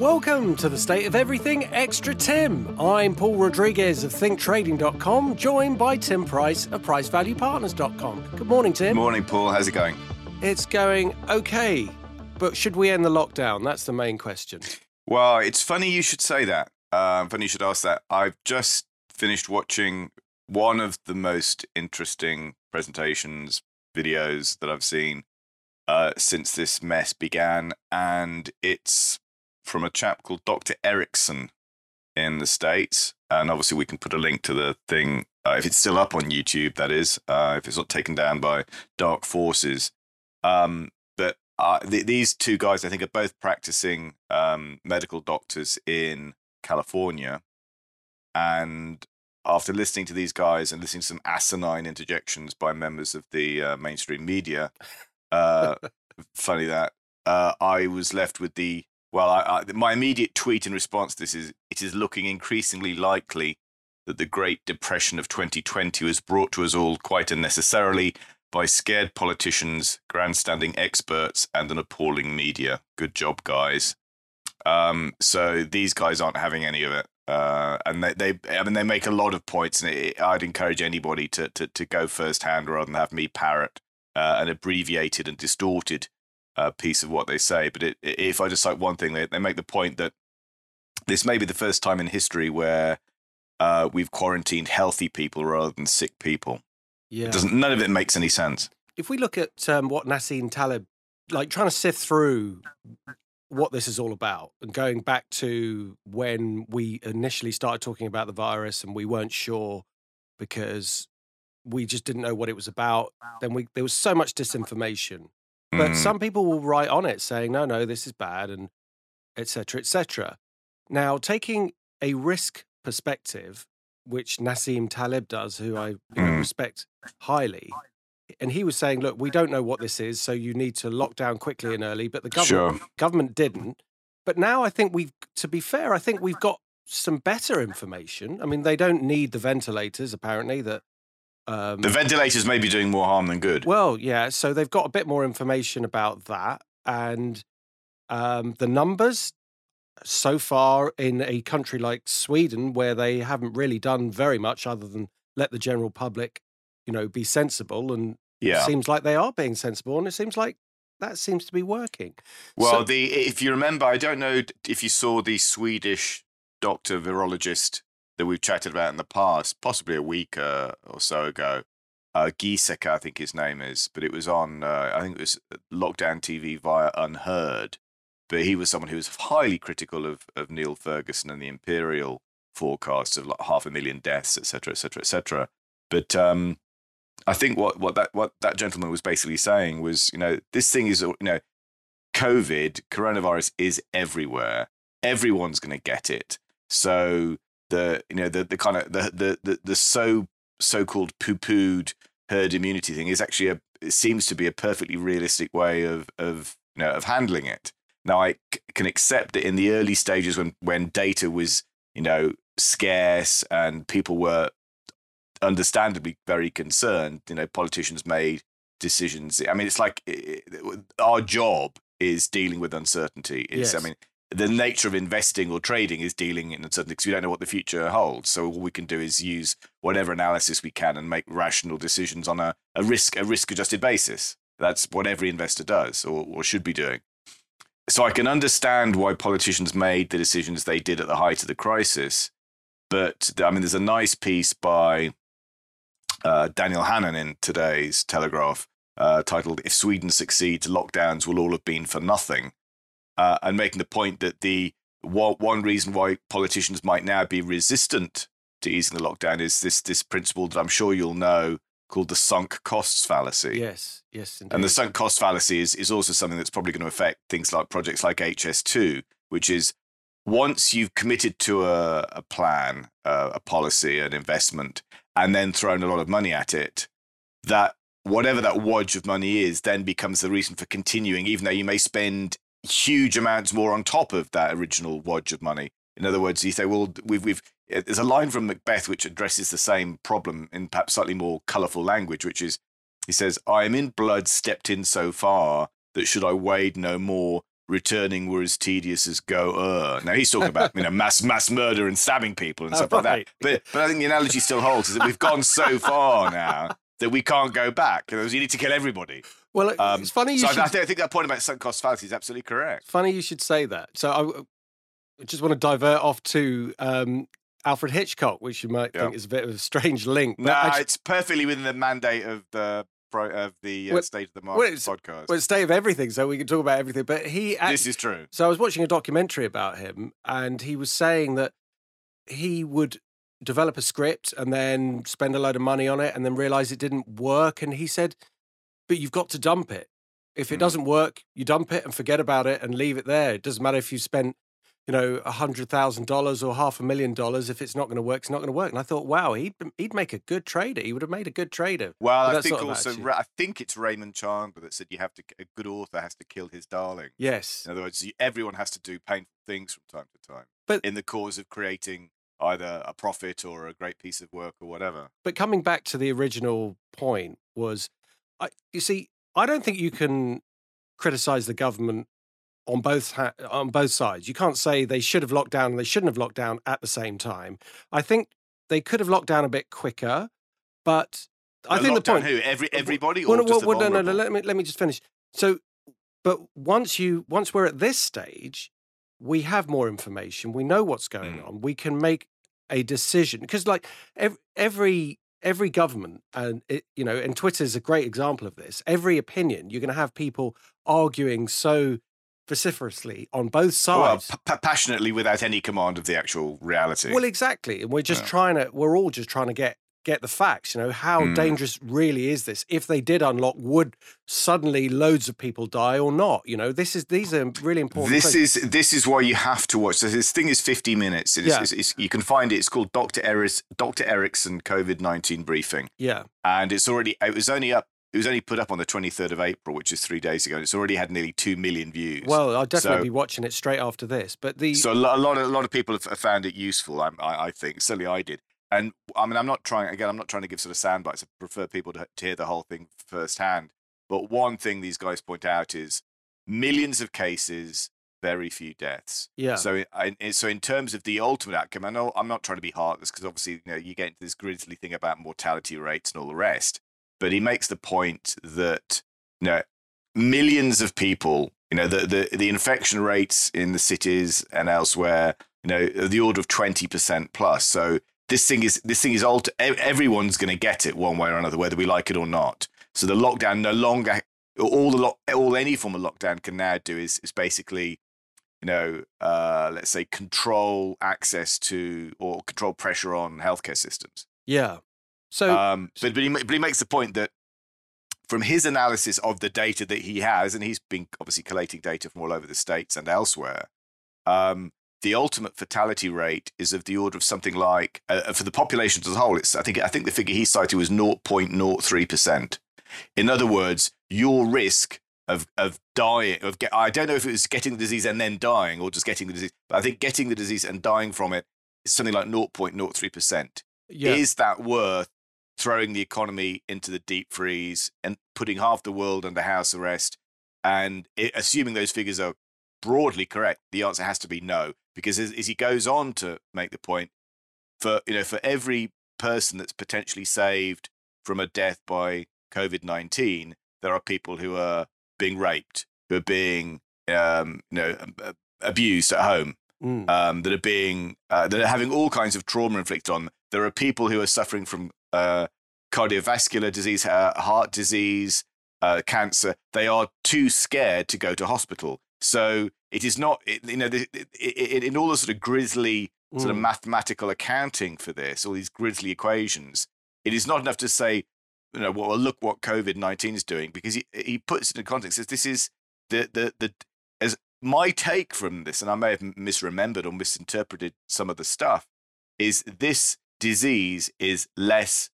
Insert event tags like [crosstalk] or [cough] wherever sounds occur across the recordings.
Welcome to the State of Everything Extra Tim. I'm Paul Rodriguez of ThinkTrading.com, joined by Tim Price of PriceValuePartners.com. Good morning, Tim. Good Morning, Paul. How's it going? It's going okay, but should we end the lockdown? That's the main question. Well, it's funny you should say that. Uh, funny you should ask that. I've just finished watching one of the most interesting presentations, videos that I've seen uh, since this mess began, and it's from a chap called Dr. Erickson in the States. And obviously, we can put a link to the thing uh, if it's still up on YouTube, that is, uh, if it's not taken down by dark forces. Um, but uh, th- these two guys, I think, are both practicing um, medical doctors in California. And after listening to these guys and listening to some asinine interjections by members of the uh, mainstream media, uh, [laughs] funny that uh, I was left with the well, I, I, my immediate tweet in response to this is it is looking increasingly likely that the Great Depression of 2020 was brought to us all quite unnecessarily by scared politicians, grandstanding experts, and an appalling media. Good job, guys. Um, so these guys aren't having any of it. Uh, and they, they, I mean, they make a lot of points, and it, I'd encourage anybody to, to, to go firsthand rather than have me parrot uh, an abbreviated and distorted uh, piece of what they say. But it, if I just cite one thing, they, they make the point that this may be the first time in history where uh, we've quarantined healthy people rather than sick people. Yeah. It doesn't none of it makes any sense. If we look at um, what Nassim Taleb, like trying to sift through what this is all about and going back to when we initially started talking about the virus and we weren't sure because we just didn't know what it was about then we there was so much disinformation but Mm. some people will write on it saying, no, no, this is bad, and etc. etc. Now, taking a risk perspective, which Nassim Taleb does, who I you know, Mm. respect highly, and he was saying, look, we don't know what this is, so you need to lock down quickly and early. But the government Sure. government didn't. But now I think we've, to be fair, I think we've got some better information. I mean, they don't need the ventilators apparently that. Um, The ventilators may be doing more harm than good. well, yeah. So they've got a bit more information about that, and um, the numbers so far in a country like Sweden, where they haven't really done very much other than let the general public, you know, be sensible, and it yeah. seems like they are being sensible, and it seems like that seems to be working. Well, So- the if you remember, I don't know if you saw the Swedish doctor virologist that we've chatted about in the past, possibly a week uh, or so ago. Uh, Giesecke, I think his name is, but it was on. Uh, I think it was lockdown TV via UnHerd. But he was someone who was highly critical of of Neil Ferguson and the Imperial forecasts of like half a million deaths, etc., etc., etc. But um, I think what what that what that gentleman was basically saying was, you know, this thing is, you know, COVID, coronavirus is everywhere. Everyone's going to get it. So the you know the the kind of the the the, the so so called poo pooed herd immunity thing is actually a it seems to be a perfectly realistic way of of you know of handling it. Now I c- can accept that in the early stages when when data was you know scarce and people were understandably very concerned, you know politicians made decisions. I mean, it's like i- i- our job is dealing with uncertainty. It's, I mean, the nature of investing or trading is dealing in uncertainty because we don't know what the future holds. So all we can do is use whatever analysis we can and make rational decisions on a, a risk a risk adjusted basis. That's what every investor does or, or should be doing. So I can understand why politicians made the decisions they did at the height of the crisis. But I mean, there's a nice piece by uh, Daniel Hannan in today's Telegraph uh, titled "If Sweden Succeeds, Lockdowns Will All Have Been for Nothing," uh, and making the point that the one reason why politicians might now be resistant to easing the lockdown is this this principle that I'm sure you'll know called the sunk costs fallacy. Yes, yes, indeed. And the sunk cost fallacy is, is also something that's probably going to affect things like projects like HS2, which is once you've committed to a, a plan, uh, a policy, an investment, and then thrown a lot of money at it, that whatever that wodge of money is then becomes the reason for continuing, even though you may spend huge amounts more on top of that original wodge of money. In other words, you say, well, we've, we've, there's a line from Macbeth which addresses the same problem in perhaps slightly more colourful language, which is, he says, I am in blood stepped in so far that should I wade no more, returning were as tedious as go er. Now he's talking about you know mass mass murder and stabbing people and Oh, stuff like that. But but I think the analogy still holds is that we've gone so far now that we can't go back. You need to kill everybody. Well, Um, it's funny you so should I, I, think, I think that point about sunk cost fallacy is absolutely correct. Funny you should say that. So I, I just want to divert off to um, Alfred Hitchcock, which you might Yeah. think is a bit of a strange link. But No, actually- it's perfectly within the mandate of the of the uh, Well- State of the well, Market it's- podcast. well, it's state of everything, so we can talk about everything. But he, this is true. so I was watching a documentary about him, and he was saying that he would develop a script and then spend a load of money on it, and then realize it didn't work. And he said, "But you've got to dump it. If it Mm. doesn't work, you dump it and forget about it and leave it there. It doesn't matter if you spent." You know, a hundred thousand dollars or half a million dollars. If it's not going to work, it's not going to work. And I thought, wow, he'd he'd make a good trader. He would have made a good trader. Well, I think also, attitude. I think it's Raymond Chandler that said you have to, a good author has to kill his darling. Yes, In other words, everyone has to do painful things from time to time, But- in the cause of creating either a profit or a great piece of work or whatever. but coming back to the original point was, I you see, I don't think you can criticize the government on both ha- on both sides. You can't say they should have locked down and they shouldn't have locked down at the same time. I think they could have locked down a bit quicker, but I think the point. Who? Every everybody Well, or the well, no, no, no, let me let me just finish. So, but once you once we're at this stage, we have more information. We know what's going Mm. on. We can make a decision because, like every every every government, and it, you know, and Twitter is a great example of this. Every opinion, you're going to have people arguing so vociferously on both oh, sides. p- p- passionately without any command of the actual reality. Well, exactly, and we're just Yeah. trying to. We're all just trying to get get the facts. You know, how Mm. dangerous really is this? If they did unlock, would suddenly loads of people die or not? You know, this is these are really important. This is this is why you have to watch. So this thing is 50 minutes. It's, Yeah. it's- it's- you can find it. It's called Dr. Eris, Dr. Erickson COVID 19 briefing, yeah, and it's already. It was only up. It was only put up on the 23rd of April, which is three days ago. and It's already had nearly two million views. well, I'll definitely So- be watching it straight after this. But the so a lot, a lot of a lot of people have found it useful. I, I, I think certainly I did. And I mean, I'm not trying again. I'm not trying to give sort of sound bites. I prefer people to, to hear the whole thing firsthand. But one thing these guys point out is millions of cases, very few deaths. yeah, So, uh, in, in- so in terms of the ultimate outcome, I know I'm not trying to be heartless because obviously, you know, you get into this grisly thing about mortality rates and all the rest. But he makes the point that you know millions of people, you know, the the, the infection rates in the cities and elsewhere, you know, the order of twenty percent plus. So this thing is this thing is ev- everyone's going to get it one way or another, whether we like it or not. So the lockdown no longer all the lock, all any form of lockdown can now do is is basically you know, uh, let's say control access to or control pressure on healthcare systems. yeah. So Um, but but he, but he makes the point that from his analysis of the data that he has, and he's been obviously collating data from all over the states and elsewhere, um, the ultimate fatality rate is of the order of something like uh, for the population as a whole. It's I think I think the figure he cited was 0.03 percent. In other words, your risk of of dying of get I don't know if it was getting the disease and then dying or just getting the disease, but I think getting the disease and dying from it is something like 0.03 percent yeah, is that worth throwing the economy into the deep freeze and putting half the world under house arrest? And it, assuming those figures are broadly correct, the answer has to be no, because as, as he goes on to make the point, for you know, for every person that's potentially saved from a death by COVID nineteen, there are people who are being raped, who are being um, you know abused at home mm, um, that are being uh, that are having all kinds of trauma inflicted on them. There are people who are suffering from uh, cardiovascular disease, uh, heart disease, uh, cancer. They are too scared to go to hospital. So it is not, it, you know, the, it, it, in all the sort of grisly sort of mm. mathematical accounting for this, all these grisly equations. It is not enough to say, you know, well, look what COVID nineteen is doing, because he he puts it in context. Says this is the the the as my take from this, and I may have misremembered or misinterpreted some of the stuff, is this disease is less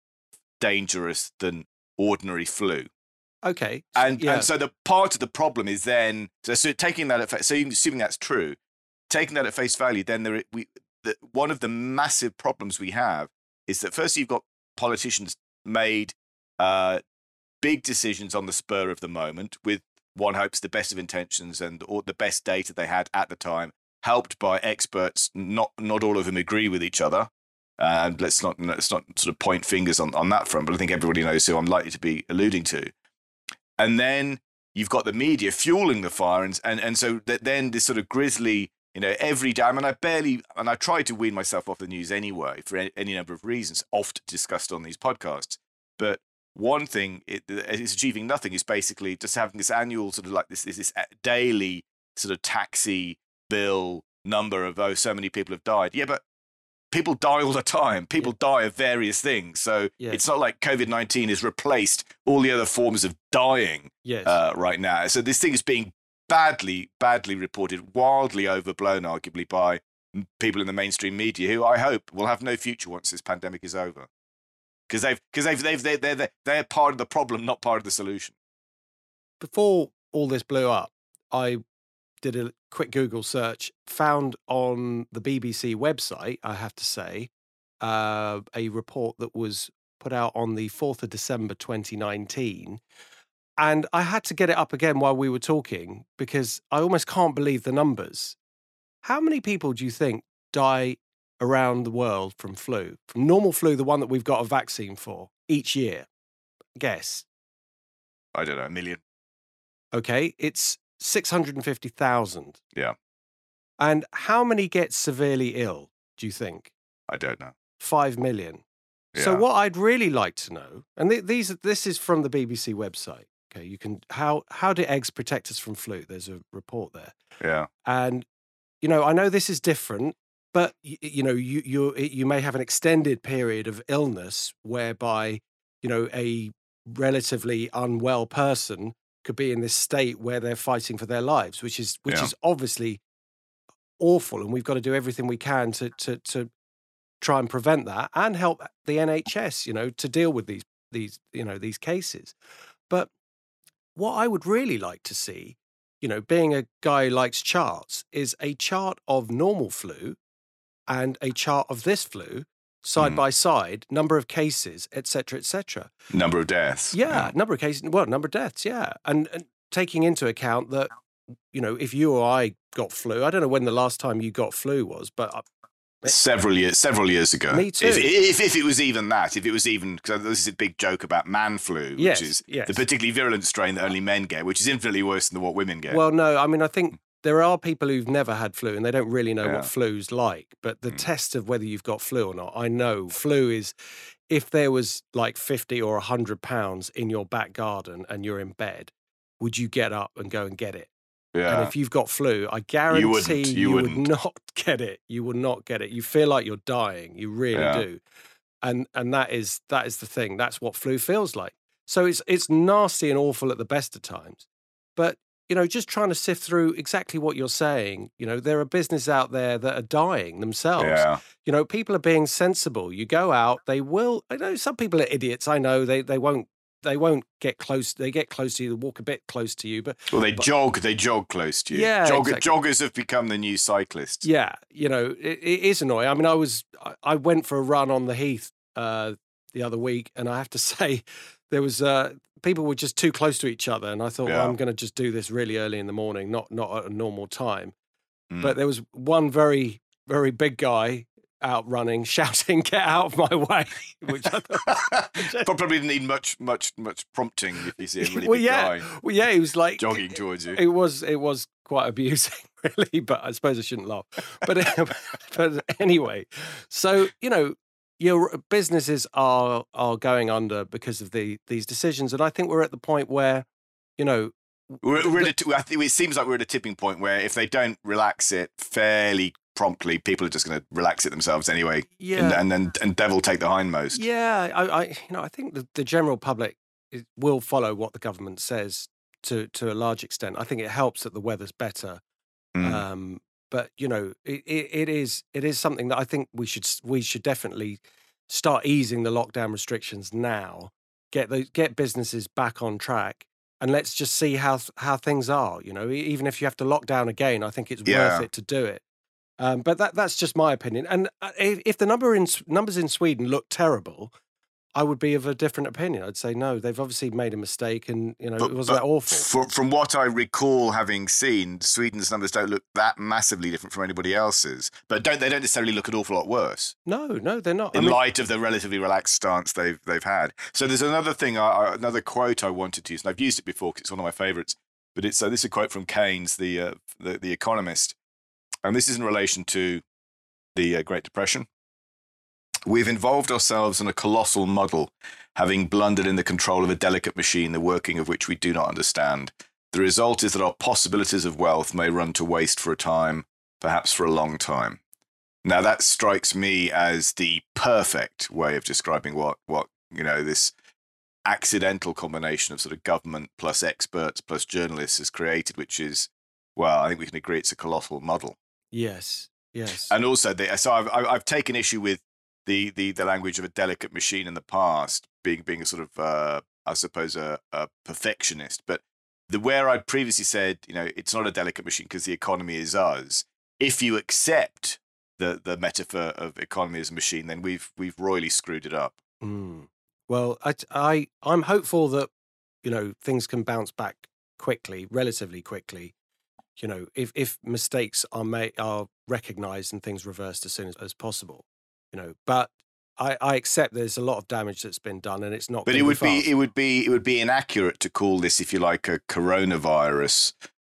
dangerous than ordinary flu. Okay. And, yeah, and so the part of the problem is then so, so taking that at so assuming that's true, taking that at face value, then there we the, one of the massive problems we have is that first you've got politicians made uh, big decisions on the spur of the moment with one hopes the best of intentions and all the best data they had at the time, helped by experts. Not not all of them agree with each other, and let's not let's not sort of point fingers on on that front. But I think everybody knows who I'm likely to be alluding to. And then you've got the media fueling the fire, and and, and so that then this sort of grisly. You know, every day, I mean, I barely, and I try to wean myself off the news anyway for any, number of reasons, oft discussed on these podcasts. But one thing it is achieving nothing is basically just having this annual sort of like this this, this uh, daily sort of taxi bill number of oh so many people have died yeah but people die all the time people yeah. die of various things so yes. it's not like covid-19 has replaced all the other forms of dying yes. uh, right now so this thing is being badly badly reported wildly overblown arguably by people in the mainstream media who i hope will have no future once this pandemic is over because they've because they've they've they they're, they're they're part of the problem, not part of the solution. Before all this blew up, I did a quick Google search, found on the BBC website, I have to say, uh, a report that was put out on the 4th of December 2019. And I had to get it up again while we were talking because I almost can't believe the numbers. How many people do you think die around the world from flu, from normal flu, the one that we've got a vaccine for each year? Guess. I don't know, a million. Okay, it's 650,000. Yeah. And how many get severely ill, do you think? I don't know. 5 million. Yeah. So what I'd really like to know, and th- these this is from the BBC website. Okay, you can how how do eggs protect us from flu? There's a report there. Yeah. And you know, I know this is different but you know you you you may have an extended period of illness whereby you know a relatively unwell person could be in this state where they're fighting for their lives which is which yeah. is obviously awful and we've got to do everything we can to to to try and prevent that and help the NHS you know to deal with these these you know these cases but what I would really like to see you know being a guy who likes charts is a chart of normal flu and a chart of this flu side mm. by side, number of cases, etc., etc. Number of deaths. Yeah, yeah, number of cases. Well, number of deaths. Yeah, and, and taking into account that you know if you or I got flu, I don't know when the last time you got flu was, but uh, several years several years ago. Me too. If, if, if it was even that, if it was even because this is a big joke about man flu, yes, which is yes. the particularly virulent strain that only men get, which is infinitely worse than what women get. Well, no, I mean I think there are people who've never had flu and they don't really know yeah. what flu's like. But the mm. test of whether you've got flu or not, I know flu is if there was like 50 or 100 pounds in your back garden and you're in bed, would you get up and go and get it? Yeah. And if you've got flu, I guarantee you, you, you would not [laughs] get it. You would not get it. You feel like you're dying. You really yeah. do. And and that is that is the thing. That's what flu feels like. So it's it's nasty and awful at the best of times. But you know, just trying to sift through exactly what you're saying. You know, there are businesses out there that are dying themselves. Yeah. You know, people are being sensible. You go out, they will. I know some people are idiots. I know they they won't they won't get close. They get close to you. They walk a bit close to you, but well, they but, jog. They jog close to you. Yeah, Jog, exactly. joggers have become the new cyclists. Yeah, you know, it, it is annoying. I mean, I was I went for a run on the heath uh, the other week, and I have to [laughs] say, there was uh, people were just too close to each other, and I thought, yeah. well, I'm going to just do this really early in the morning, not not at a normal time. Mm. But there was one very very big guy out running, [laughs] shouting, "Get out of my way!" Which I thought, [laughs] probably didn't need much much much prompting if you see a really [laughs] well, big yeah. guy. Well, yeah, he was like jogging towards you. It was it was quite abusing, really. But I suppose I shouldn't laugh. But but anyway, so you know, your businesses are are going under because of the these decisions, and I think we're at the point where, you know, we're, we're at a, I think it seems like we're at a tipping point where if they don't relax it fairly promptly, people are just going to relax it themselves anyway. Yeah, and and and devil take the hindmost. Yeah, I, I you know I think the, the general public will follow what the government says to to a large extent. I think it helps that the weather's better. Mm. Um, but you know, it, it, is it is something that I think we should we should definitely start easing the lockdown restrictions now. Get those get businesses back on track, and let's just see how how things are. You know, even if you have to lock down again, I think it's yeah. worth it to do it. Um, but that that's just my opinion. And uh, if, if the number in numbers in Sweden look terrible, I would be of a different opinion. I'd say no, they've obviously made a mistake, and you know But- it wasn't that awful. From, from what I recall having seen, Sweden's numbers don't look that massively different from anybody else's. But don't they don't necessarily look an awful lot worse no, no, they're not. I in mean, light of the relatively relaxed stance they've they've had. So there's another thing, I, I, another quote I wanted to use, and I've used it before because it's one of my favourites. But it's uh, this is a quote from Keynes, the, uh, the the Economist, and this is in relation to the uh, Great Depression. We've involved ourselves in a colossal muddle, having blundered in the control of a delicate machine, the working of which we do not understand. The result is that our possibilities of wealth may run to waste for a time, perhaps for a long time. Now that strikes me as the perfect way of describing what what you know this accidental combination of sort of government plus experts plus journalists has created, which is well, I think we can agree it's a colossal muddle. yes, yes, And also, they, so I've I've I've taken issue with the the the language of a delicate machine in the past, being being a sort of uh, I suppose a, a perfectionist, but the where I previously said you know it's not a delicate machine because the economy is us. If you accept the the metaphor of economy as a machine, then we've we've royally screwed it up. Mm. Well, I, I, I'm hopeful that you know things can bounce back quickly, relatively quickly. You know, if if mistakes are made are recognised and things reversed as soon as, as possible. You know, but I, I accept there's a lot of damage that's been done, and it's not. But it would fast. be it would be it would be inaccurate to call this, if you like, a coronavirus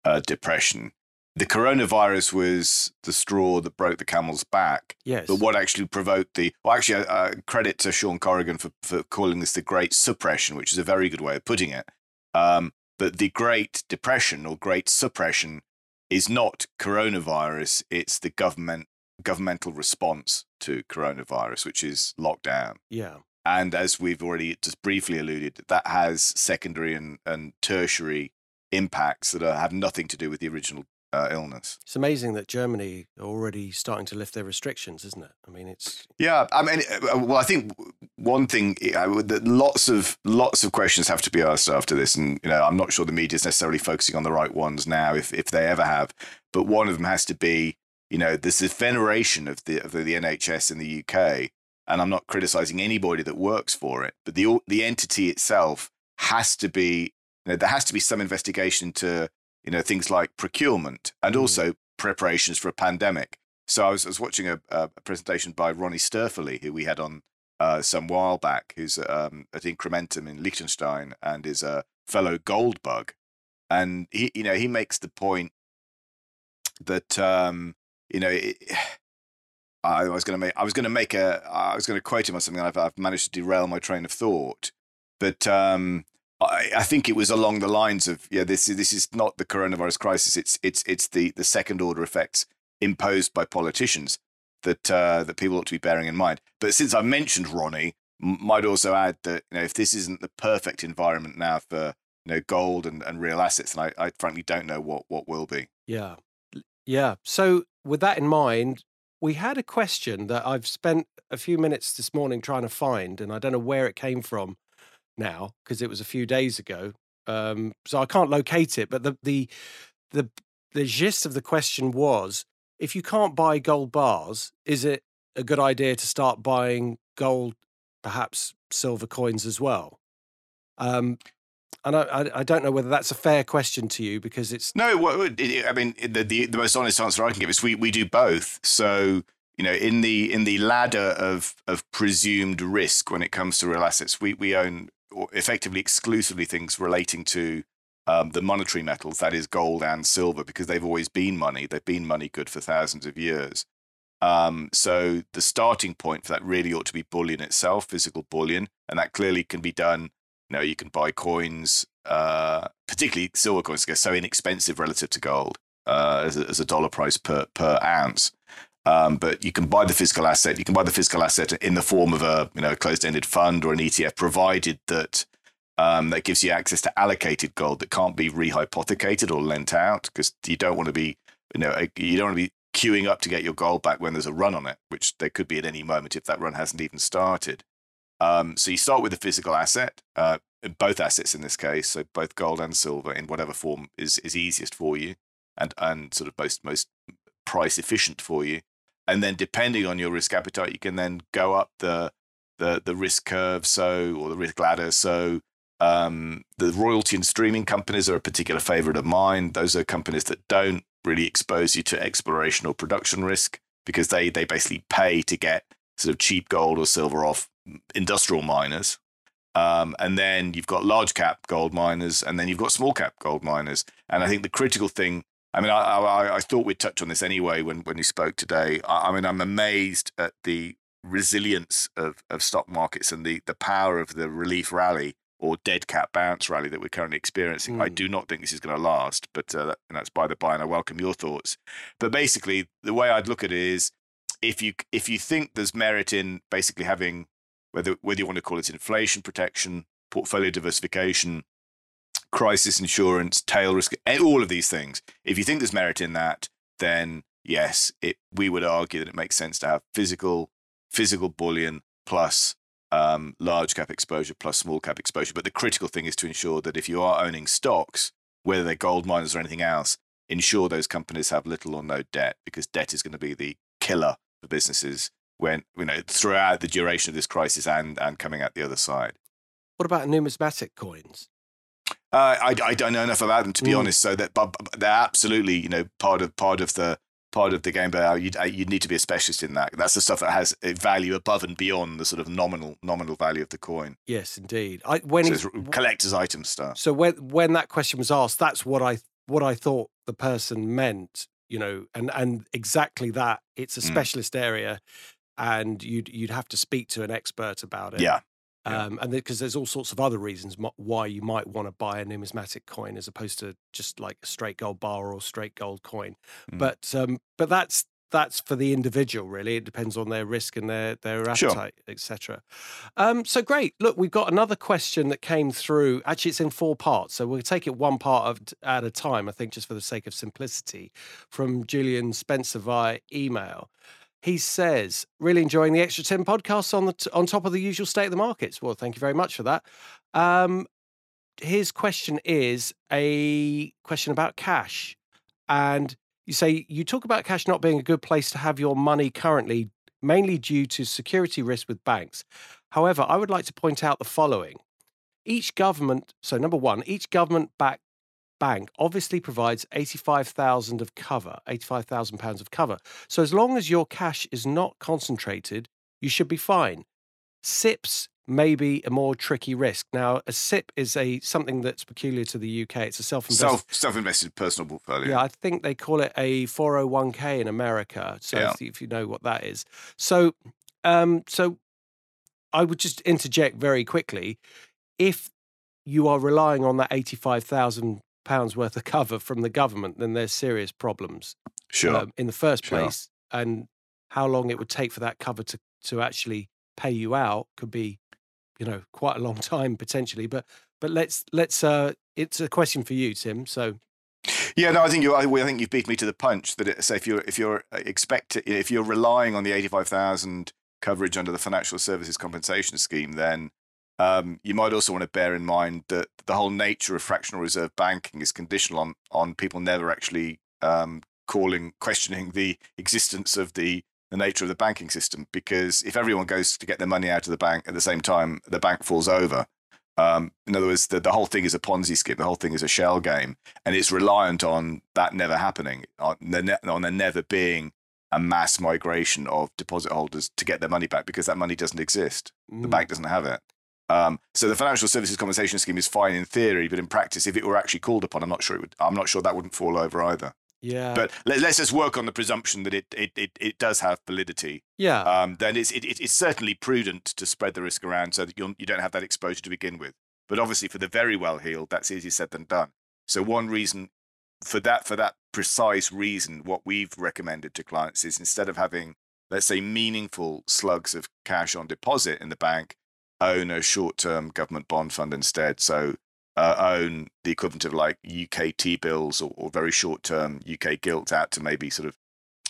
uh, depression. The coronavirus was the straw that broke the camel's back. yes, But what actually provoked the well, actually, uh, uh, credit to Sean Corrigan for, for calling this the Great Suppression, which is a very good way of putting it. Um, but the Great Depression or Great Suppression is not coronavirus; it's the government governmental response to coronavirus, which is lockdown. yeah, And as we've already just briefly alluded, that has secondary and, and tertiary impacts that are, have nothing to do with the original uh, illness. it's amazing that Germany are already starting to lift their restrictions, isn't it? I mean, it's Yeah, I mean, uh, well, I think one thing I would- that lots of lots of questions have to be asked after this, and you know, I'm not sure the media is necessarily focusing on the right ones now, if if they ever have. But one of them has to be, you know, there's this veneration of the of the, NHS in the UK, and I'm not criticizing anybody that works for it, but the the entity itself has to be, you know, there has to be some investigation to you know, things like procurement and Mm. also preparations for a pandemic. So I was, I was watching a, a presentation by Ronnie Stöferle, who we had on uh, some while back, who's um, at Incrementum in Liechtenstein and is a fellow gold bug. And he, you know, he makes the point that um, you know, it, [sighs] I was going to make, I was going to make a, I was going to quote him on something. I've, I've managed to derail my train of thought, but um, I, I think it was along the lines of, yeah, this is this is not the coronavirus crisis. It's it's it's the the second order effects imposed by politicians that uh, that people ought to be bearing in mind. But since I mentioned Ronnie, might also add that you know if this isn't the perfect environment now for you know gold and, and real assets, then I, I frankly don't know what what will be. Yeah. Yeah. So, with that in mind, we had a question that I've spent a few minutes this morning trying to find, and I don't know where it came from now because it was a few days ago. Um, so I can't locate it. But the the the the gist of the question was: if you can't buy gold bars, is it a good idea to start buying gold, perhaps silver coins as well? Um, and I, I, don't know whether that's a fair question to you because it's No, I mean the, the the most honest answer I can give is we, we do both. So you know, in the in the ladder of of presumed risk when it comes to real assets, we we own effectively exclusively things relating to um, the monetary metals, that is gold and silver, because they've always been money. They've been money good for thousands of years. Um, so the starting point for that really ought to be bullion itself, physical bullion, and that clearly can be done. You know, you can buy coins, uh, particularly silver coins, because so inexpensive relative to gold uh, as, a, as a dollar price per per ounce. Um, but you can buy the physical asset. You can buy the physical asset in the form of a you know closed-ended fund or an ETF, provided that um, that gives you access to allocated gold that can't be rehypothecated or lent out because you don't want to be you know you don't want to be queuing up to get your gold back when there's a run on it, which there could be at any moment if that run hasn't even started. Um, so you start with the physical asset, uh, both assets in this case, so both gold and silver in whatever form is is easiest for you, and and sort of most most price efficient for you. And then depending on your risk appetite, you can then go up the the the risk curve so or the risk ladder. So um, the royalty and streaming companies are a particular favorite of mine. Those are companies that don't really expose you to exploration or production risk because they they basically pay to get sort of cheap gold or silver off industrial miners. Um, and then you've got large cap gold miners, and then you've got small cap gold miners. And I think the critical thing, I mean, I, I, I thought we'd touch on this anyway when, when you spoke today. I, I mean, I'm amazed at the resilience of, of stock markets and the, the power of the relief rally or dead cat bounce rally that we're currently experiencing. Mm. I hmm. do not think this is going to last, but uh, that, that's by the by, and I welcome your thoughts. But basically, the way I'd look at it is, if you if you think there's merit in basically having whether whether you want to call it inflation protection, portfolio diversification, crisis insurance, tail risk, all of these things. If you think there's merit in that, then yes, it we would argue that it makes sense to have physical physical bullion plus um, large cap exposure plus small cap exposure. But the critical thing is to ensure that if you are owning stocks, whether they're gold miners or anything else, ensure those companies have little or no debt because debt is going to be the killer for businesses when you know throughout the duration of this crisis and and coming out the other side. What about numismatic coins? Uh, I, I don't know enough about them to be mm. honest. So that but they're absolutely you know part of part of the part of the game, but you you need to be a specialist in that. That's the stuff that has a value above and beyond the sort of nominal nominal value of the coin. Yes, indeed. I when so collector's item stuff. So when when that question was asked, that's what I what I thought the person meant. You know, and and exactly that. It's a mm. specialist mm. area, and you'd you'd have to speak to an expert about it. Yeah. Um, and because there's all sorts of other reasons why you might want to buy a numismatic coin as opposed to just like a straight gold bar or straight gold coin. Mm. But um, but that's that's for the individual really. It depends on their risk and their their appetite, sure. etc. Um, so great. Look, we've got another question that came through. Actually, it's in four parts, so we'll take it one part of, at a time. I think just for the sake of simplicity, from Julian Spencer via email. He says, really enjoying the Extra 10 podcasts on the t- on top of the usual state of the markets. Well, thank you very much for that. Um, his question is a question about cash. And you say, you talk about cash not being a good place to have your money currently, mainly due to security risk with banks. However, I would like to point out the following. Each government, so number one, each government backed bank obviously provides 85,000 of cover, 85,000 pounds of cover. So as long as your cash is not concentrated, you should be fine. SIPPs may be a more tricky risk. Now, a SIPP is a something that's peculiar to the UK. It's a self-invested self self-invested personal portfolio. Yeah, I think they call it a 401k in America. So yeah. if, if you know what that is. So um so I would just interject very quickly if you are relying on that 85,000 pounds worth of cover from the government, then there's serious problems. Sure. Um, in the first place, sure. and how long it would take for that cover to to actually pay you out could be, you know, quite a long [laughs] time potentially. But but let's let's. uh It's a question for you, Tim. So. Yeah, no, I think you. I, I think you've beat me to the punch. That it, so if you're if you're uh, expect if you're relying on the eighty five thousand coverage under the Financial Services Compensation Scheme, then um, you might also want to bear in mind that the whole nature of fractional reserve banking is conditional on on people never actually um, calling questioning the existence of the the nature of the banking system. Because if everyone goes to get their money out of the bank at the same time, the bank falls over. Um, in other words, the, the whole thing is a Ponzi scheme. The whole thing is a shell game, and it's reliant on that never happening, on there, on there never being a mass migration of deposit holders to get their money back because that money doesn't exist. Mm. The bank doesn't have it. Um, so the financial services compensation scheme is fine in theory, but in practice, if it were actually called upon, I'm not sure it would. I'm not sure that wouldn't fall over either. Yeah. But let, us just work on the presumption that it it, it, it does have validity. Yeah. Um, then it's it, it's certainly prudent to spread the risk around so that you you don't have that exposure to begin with. But obviously, for the very well heeled, that's easier said than done. So one reason for that for that precise reason, what we've recommended to clients is instead of having let's say meaningful slugs of cash on deposit in the bank own a short term government bond fund instead. So uh, own the equivalent of like UK T bills or, or very short term UK gilt out to maybe sort of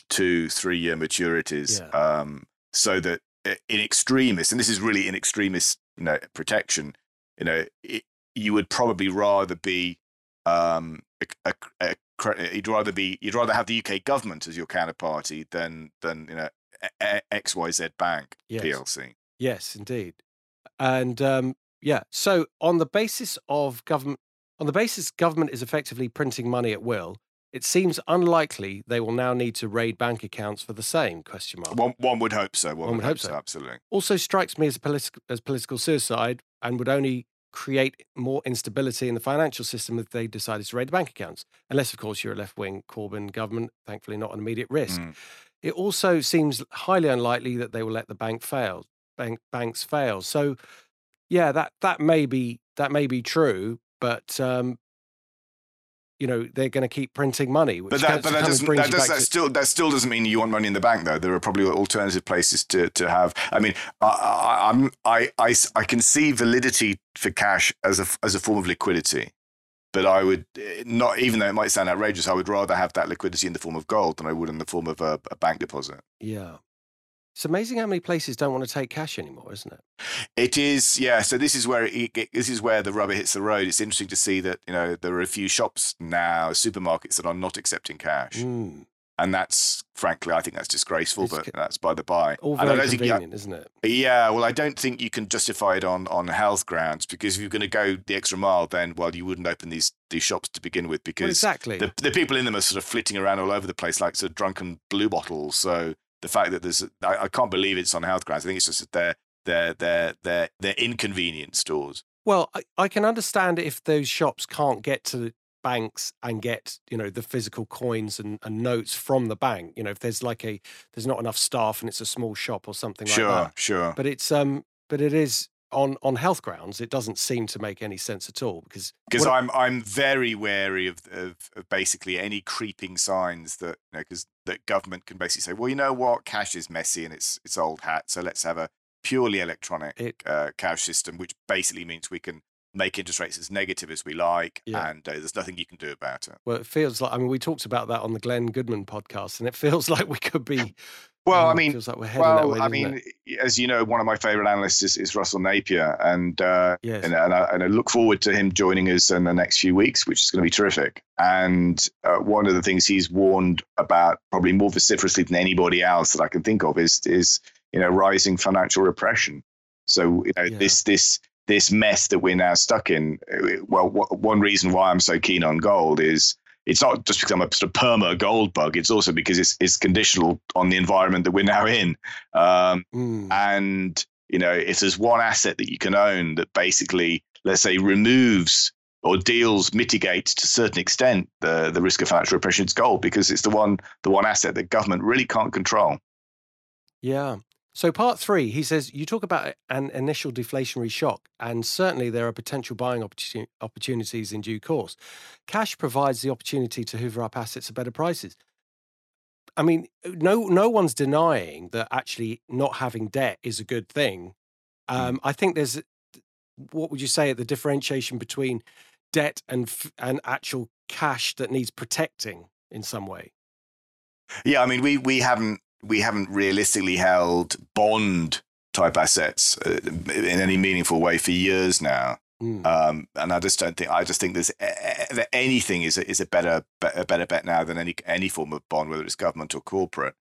two, three year maturities. Yeah. Um, so that in extremis, and this is really in extremis, you know, protection, you know, it, you would probably rather be um, a, a, a, you'd rather be you'd rather have the UK government as your counterparty than than you know XYZ Bank yes. PLC. Yes, indeed. And um, yeah, so on the basis of government, on the basis government is effectively printing money at will, it seems unlikely they will now need to raid bank accounts for the same question mark. One, one would hope so. One, would hope so. Absolutely. Also strikes me as, politi- as political suicide and would only create more instability in the financial system if they decided to raid the bank accounts. Unless, of course, you're a left wing Corbyn government, thankfully not an immediate risk. Mm. It also seems highly unlikely that they will let the bank fail. Bank, banks fail. So, yeah, that that may be that may be true, but um, you know they're going to keep printing money. But that, but that doesn't. That, does, that to... still that still doesn't mean you want money in the bank, though. There are probably alternative places to, to have. I mean, I, I'm I, I I can see validity for cash as a as a form of liquidity, but I would eh, not. Even though it might sound outrageous, I would rather have that liquidity in the form of gold than I would in the form of a, a bank deposit. Yeah, it's amazing how many places don't want to take cash anymore, isn't it? It is, yeah. So this is where it, this is where the rubber hits the road. It's interesting to see that you know there are a few shops now, supermarkets that are not accepting cash, mm. and that's frankly, I think that's disgraceful. It's, but that's by the by. All very convenient, isn't it? Yeah. Well, I don't think you can justify it on on health grounds because if you're going to go the extra mile, then well, you wouldn't open these these shops to begin with because well, exactly the, the people in them are sort of flitting around all over the place like sort of drunken blue bottles. So the fact that there's I, I can't believe it's on health grounds. I think it's just that they're they're they're they're they're inconvenient stores. Well, I, I can understand if those shops can't get to banks and get you know the physical coins and, and, notes from the bank you know if there's like a there's not enough staff and it's a small shop or something sure, like that sure but it's um but it is on on health grounds, it doesn't seem to make any sense at all because because I'm I'm very wary of, of, of basically any creeping signs that you know because that government can basically say, well, you know what, cash is messy and it's it's old hat, so let's have a purely electronic it, uh, cash system, which basically means we can make interest rates as negative as we like, yeah. and uh, there's nothing you can do about it. Well, it feels like I mean we talked about that on the Glen Goodman podcast, and it [laughs] feels like we could be [laughs] well, I mean, like well, way, I mean, it? as you know, one of my favorite analysts is, is Russell Napier, and uh, yes. and, and I, and, I, look forward to him joining us in the next few weeks, which is going to be terrific. And uh, one of the things he's warned about, probably more vociferously than anybody else that I can think of, is is you know rising financial repression. So you know yeah. this this this mess that we're now stuck in. Uh, well, one reason why I'm so keen on gold is it's not just because I'm a sort of perma gold bug. It's also because it's it's conditional on the environment that we're now in. Um, mm. And you know, if there's one asset that you can own that basically, let's say, removes or deals mitigates to a certain extent the the risk of financial repression, it's gold because it's the one the one asset that government really can't control. Yeah, so, part three, he says, you talk about an initial deflationary shock, and certainly there are potential buying opportunities in due course. Cash provides the opportunity to hoover up assets at better prices. I mean, no, no one's denying that actually not having debt is a good thing. Hmm. Um, I think there's, what would you say, at the differentiation between debt and and actual cash that needs protecting in some way? Yeah, I mean, we we haven't we haven't realistically held bond type assets uh, in any meaningful way for years now. Mm. Um, and I just don't think I just think there's that anything is a, is a better a better bet now than any any form of bond, whether it's government or corporate.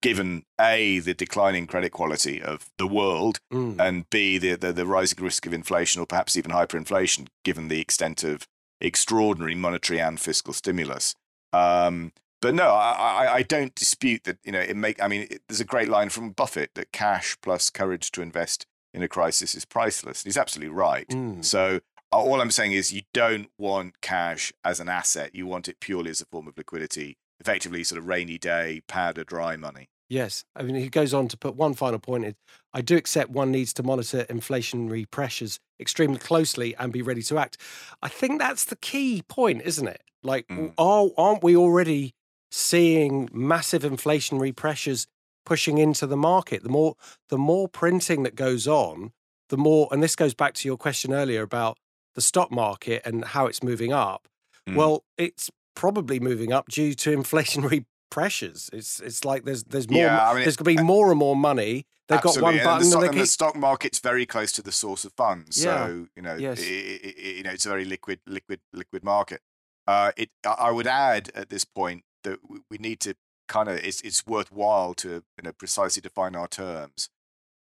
Given a the declining credit quality of the world, mm. and b the, the the rising risk of inflation or perhaps even hyperinflation, given the extent of extraordinary monetary and fiscal stimulus. Um, but no, I, I don't dispute that. You know, it make. I mean, it, there's a great line from Buffett that cash plus courage to invest in a crisis is priceless. He's absolutely right. Mm. So uh, all I'm saying is, you don't want cash as an asset. You want it purely as a form of liquidity, effectively, sort of rainy day, powder dry money. Yes. I mean, he goes on to put one final point in. I do accept one needs to monitor inflationary pressures extremely closely and be ready to act. I think that's the key point, isn't it? Like, mm. are, aren't we already seeing massive inflationary pressures pushing into the market. The more the more printing that goes on, the more and this goes back to your question earlier about the stock market and how it's moving up. Mm. Well, it's probably moving up due to [laughs] inflationary pressures. It's it's like there's there's more yeah, I mean, there's going to be more and more money. They've absolutely. got one button and, the stock, and, and the stock market's very close to the source of funds. Yeah. So you know, yes. it, it, you know, it's a very liquid, liquid, liquid market. Uh, it. I would add at this point that we need to kind of it's it's worthwhile to you know precisely define our terms.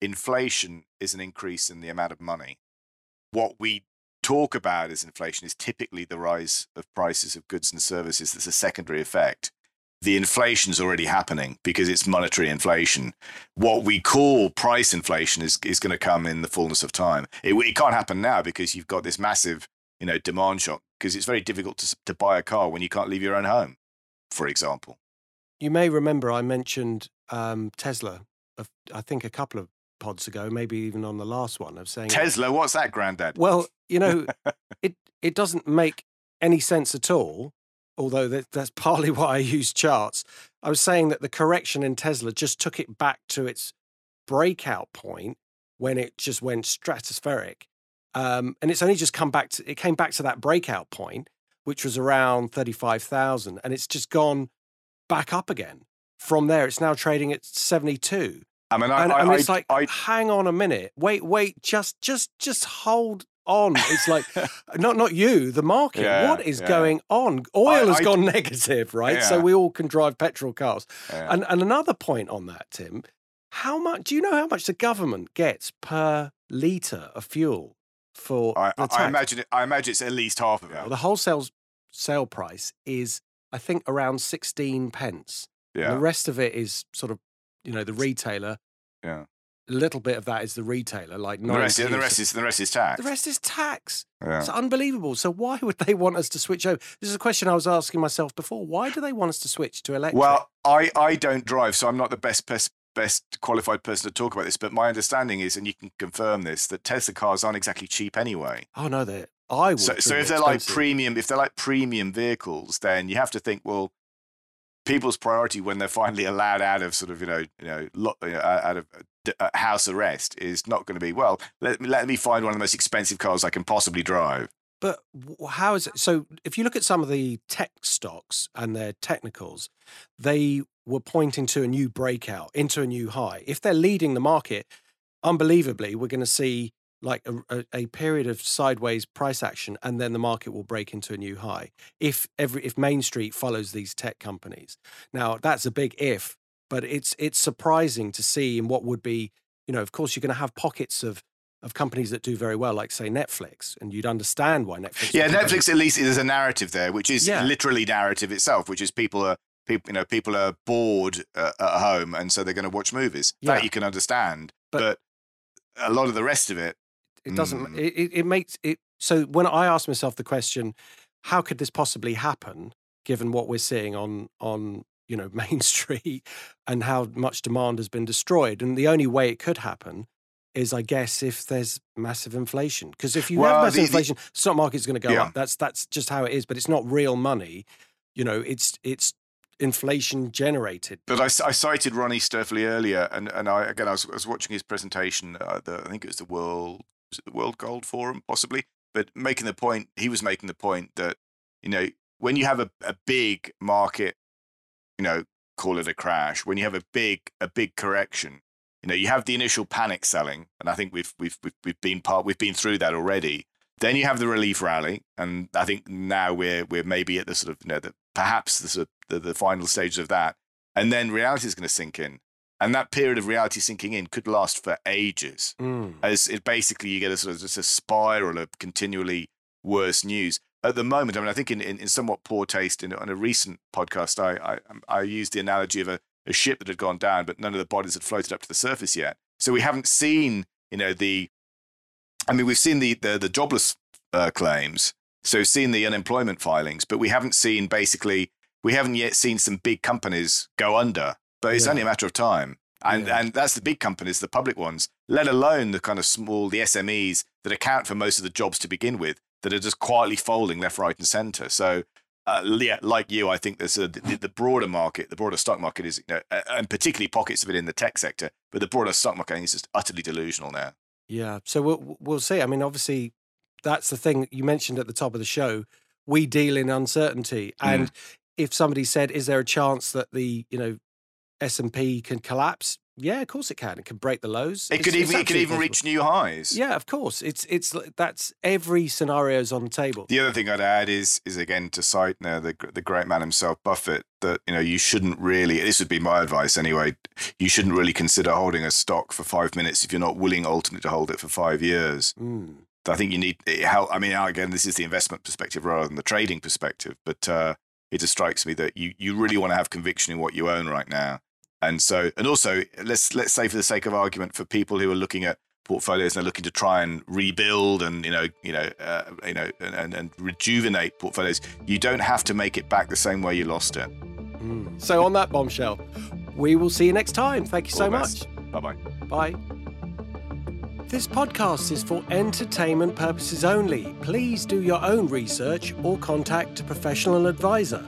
inflation is an increase in the amount of money. What we talk about as inflation is typically the rise of prices of goods and services. That's a secondary effect. The inflation's already happening because it's monetary inflation. What we call price inflation is, is going to come in the fullness of time. It, it can't happen now because you've got this massive, you know, demand shock because it's very difficult to, to buy a car when you can't leave your own home, for example. You may remember I mentioned um, Tesla, I think a couple of pods ago, maybe even on the last one, of saying Tesla. What's that, Granddad? Well, you know, [laughs] it it doesn't make any sense at all. Although that, that's partly [laughs] why I use charts. I was saying that the correction in Tesla just took it back to its breakout point when it just went stratospheric, um, and it's only just come back to it came back to that breakout point, which was around thirty five thousand, and it's just gone back up again. From there, it's now trading at seventy two. I mean, I, and, I, and it's I, like, I, hang on a minute, wait, wait, just, just, just hold on. It's like, [laughs] not, not you, the market. Yeah, what is yeah. going on? Oil has gone [laughs] negative, right? So we all can drive petrol cars. Yeah. And and another point on that, Tim, how much? Do you know how much the government gets per liter of fuel for I, I imagine it, I imagine it's at least half of it. Well, the wholesale sale price is, I think, around sixteen pence. And yeah, The rest of it is sort of, you know, the retailer. yeah. A little bit of that is the retailer, like the rest, 90 and the rest is the rest is tax. the rest is tax. yeah. It's unbelievable. So why would they want us to switch over? This is a question I was asking myself before. Why do they want us to switch to electric? Well, I, I don't drive, so I'm not the best, best best qualified person to talk about this. But my understanding is, and you can confirm this, that Tesla cars aren't exactly cheap anyway. oh no, they I. So, so if they're like premium, if they're like premium vehicles, then you have to think, well, people's priority when they're finally allowed out of sort of you know you know, lo- you know, out of uh, uh, house arrest is not going to be well. Let me let me find one of the most expensive cars I can possibly drive. But how is it? So if you look at some of the tech stocks and their technicals, they were pointing to a new breakout into a new high. If they're leading the market, unbelievably, we're going to see like a, a, a period of sideways price action, and then the market will break into a new high. If every if Main Street follows these tech companies, now that's a big if, but it's it's surprising to see in what would be, you know, of course you're going to have pockets of of companies that do very well, like say Netflix, and you'd understand why Netflix. Yeah, would do very- Netflix at least there's a narrative there, which is Yeah. literally narrative itself, which is people are people you know people are bored uh, at home, and so they're going to watch movies. Yeah. That you can understand, But- but, a lot of the rest of it, It doesn't. Mm. It, it, makes it. So when I ask myself the question, how could this possibly happen, given what we're seeing on on you know [laughs] Main Street and how much demand has been destroyed, and the only way it could happen is, I guess, if there's massive inflation. Because if you Well, have massive the- inflation, the stock market's going to go Yeah. up. That's that's just how it is. But it's not real money. You know, it's it's inflation generated. But I cited Ronnie Stöferle earlier, and, and I again I was, I was watching his presentation. Uh, the, I think it was the World the World Gold Forum, possibly. But making the point, he was making the point that you know when you have a, a big market, you know, call it a crash. When you have a big a big correction, you know, you have the initial panic selling, and I think we've we've we've, we've been part we've been through that already. Then you have the relief rally, and I think now we're we're maybe at the sort of you know the, perhaps the sort of the, the final stages of that, and then reality is going to sink in, and that period of reality sinking in could last for ages. Mm. As it basically you get a sort of just a spiral of continually worse news. At the moment, I mean, I think in, in, in somewhat poor taste, in on a recent podcast, I I, I used the analogy of a, a ship that had gone down, but none of the bodies had floated up to the surface yet. So we haven't seen, you know, the I mean, we've seen the the, the jobless uh, claims, so seen the unemployment filings, but we haven't seen basically we haven't yet seen some big companies go under. But it's Yeah. only a matter of time, and Yeah. and that's the big companies, the public ones, let alone the kind of small, the SMEs that account for most of the jobs to begin with, that are just quietly folding left, right, and centre. So. Uh, yeah, like you, I think there's a, the, the broader market, the broader stock market is, you know, and particularly pockets of it in the tech sector, but the broader stock market is just utterly delusional now. Yeah. So we'll we'll see. I mean, obviously, that's the thing you mentioned at the top of the show. We deal in uncertainty, Mm. and if somebody said, "Is there a chance that the you know S and P can collapse?" Yeah, of course it can. It can break the lows. It It's- could even it could even possible. reach new highs. Yeah, of course. It's it's that's every scenario's on the table. The other thing I'd add is is again to cite now the the great man himself, Buffett, that you know you shouldn't really. This would be my advice anyway. You shouldn't really consider holding a stock for five minutes if you're not willing ultimately to hold it for five years. Mm. I think you need it help. I mean, again, this is the investment perspective rather than the trading perspective, but uh, it just strikes me that you you really want to have conviction in what you own right now. And so, and also, let's let's say for the sake of argument, for people who are looking at portfolios and are looking to try and rebuild and you know you know uh, you know and, and, and rejuvenate portfolios, you don't have to make it back the same way you lost it. Mm. So on that bombshell, we will see you next time. Thank you so All the much. Bye bye. Bye. This podcast is for entertainment purposes only. Please do your own research or contact a professional advisor.